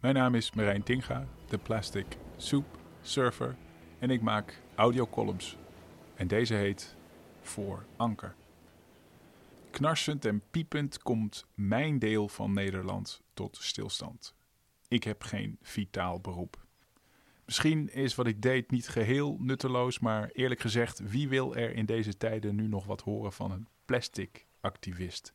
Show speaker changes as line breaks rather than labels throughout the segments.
Mijn naam is Marijn Tinga, de Plastic Soup Surfer en ik maak audiocolumns. En deze heet Voor Anker. Knarsend en piepend komt mijn deel van Nederland tot stilstand. Ik heb geen vitaal beroep. Misschien is wat ik deed niet geheel nutteloos, maar eerlijk gezegd, wie wil er in deze tijden nu nog wat horen van een plastic activist?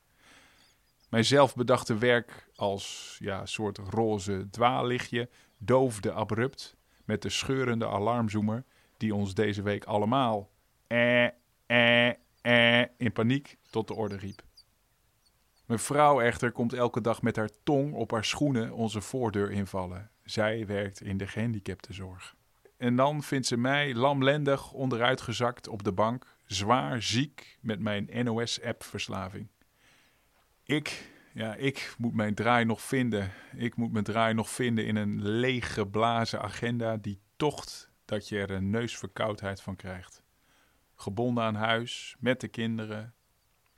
Mijn zelfbedachte werk als ja, soort roze dwaallichtje doofde abrupt met de scheurende alarmzoemer die ons deze week allemaal eh, eh, eh, in paniek tot de orde riep. Mijn vrouw echter komt elke dag met haar tong op haar schoenen onze voordeur invallen. Zij werkt in de gehandicaptenzorg. En dan vindt ze mij lamlendig onderuitgezakt op de bank, zwaar ziek met mijn NOS-app-verslaving. Ik, ja, ik moet mijn draai nog vinden. Ik moet mijn draai nog vinden in een leeg geblazen agenda die tocht dat je er een neusverkoudheid van krijgt. Gebonden aan huis, met de kinderen.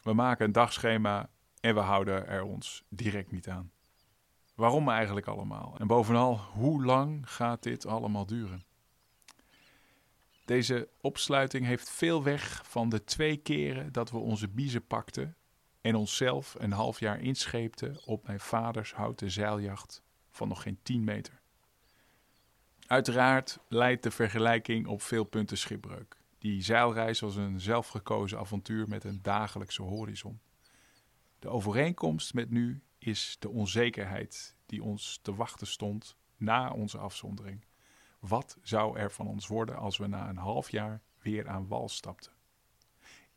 We maken een dagschema en we houden er ons direct niet aan. Waarom eigenlijk allemaal? En bovenal, hoe lang gaat dit allemaal duren? Deze opsluiting heeft veel weg van de twee keren dat we onze biezen pakten en onszelf een half jaar inscheepten op mijn vaders houten zeiljacht van nog geen 10 meter. Uiteraard leidt de vergelijking op veel punten schipbreuk. Die zeilreis was een zelfgekozen avontuur met een dagelijkse horizon. De overeenkomst met nu is de onzekerheid die ons te wachten stond na onze afzondering. Wat zou er van ons worden als we na een half jaar weer aan wal stapten?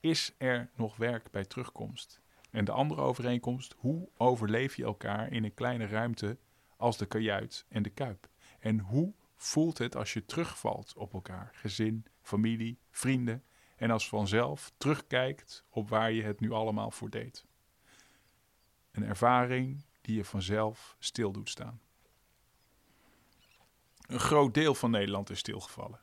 Is er nog werk bij terugkomst? En de andere overeenkomst, hoe overleef je elkaar in een kleine ruimte als de kajuit en de kuip? En hoe voelt het als je terugvalt op elkaar, gezin, familie, vrienden, en als vanzelf terugkijkt op waar je het nu allemaal voor deed? Een ervaring die je vanzelf stil doet staan. Een groot deel van Nederland is stilgevallen.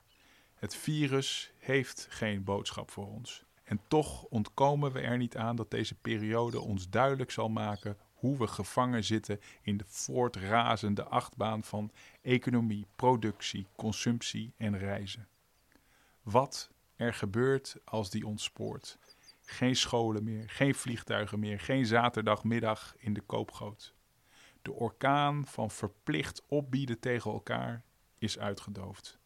Het virus heeft geen boodschap voor ons. En toch ontkomen we er niet aan dat deze periode ons duidelijk zal maken hoe we gevangen zitten in de voortrazende achtbaan van economie, productie, consumptie en reizen. Wat er gebeurt als die ontspoort. Geen scholen meer, geen vliegtuigen meer, geen zaterdagmiddag in de koopgoot. De orkaan van verplicht opbieden tegen elkaar is uitgedoofd.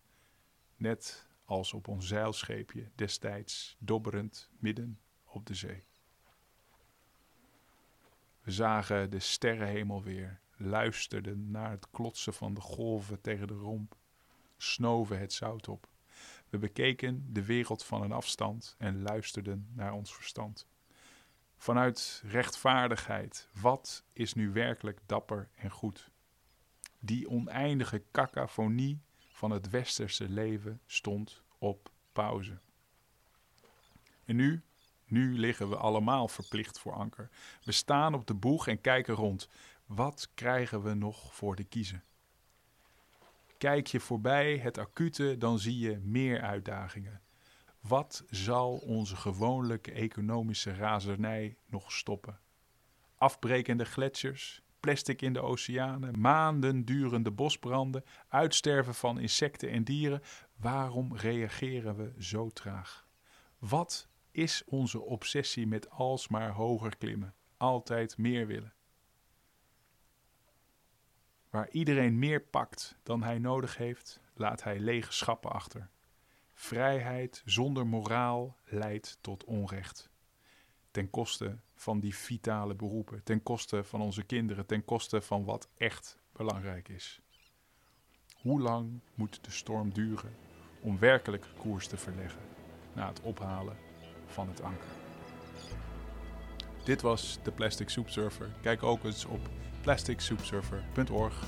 Net als op ons zeilscheepje destijds dobberend midden op de zee. We zagen de sterrenhemel weer, luisterden naar het klotsen van de golven tegen de romp, snoven het zout op. We bekeken de wereld van een afstand en luisterden naar ons verstand. Vanuit rechtvaardigheid, wat is nu werkelijk dapper en goed? Die oneindige cacophonie van het westerse leven stond op pauze. En nu, nu liggen we allemaal verplicht voor anker. We staan op de boeg en kijken rond. Wat krijgen we nog voor de kiezen? Kijk je voorbij het acute, dan zie je meer uitdagingen. Wat zal onze gewoonlijke economische razernij nog stoppen? Afbrekende gletsjers, plastic in de oceanen, maanden durende bosbranden, uitsterven van insecten en dieren. Waarom reageren we zo traag? Wat is onze obsessie met alsmaar hoger klimmen, altijd meer willen? Waar iedereen meer pakt dan hij nodig heeft, laat hij lege schappen achter. Vrijheid zonder moraal leidt tot onrecht. Ten koste van die vitale beroepen, ten koste van onze kinderen, ten koste van wat echt belangrijk is. Hoe lang moet de storm duren om werkelijk koers te verleggen na het ophalen van het anker? Dit was de Plastic Soup Surfer. Kijk ook eens op plasticsoupsurfer.org.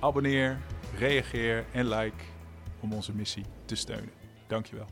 Abonneer, reageer en like om onze missie te steunen. Dankjewel.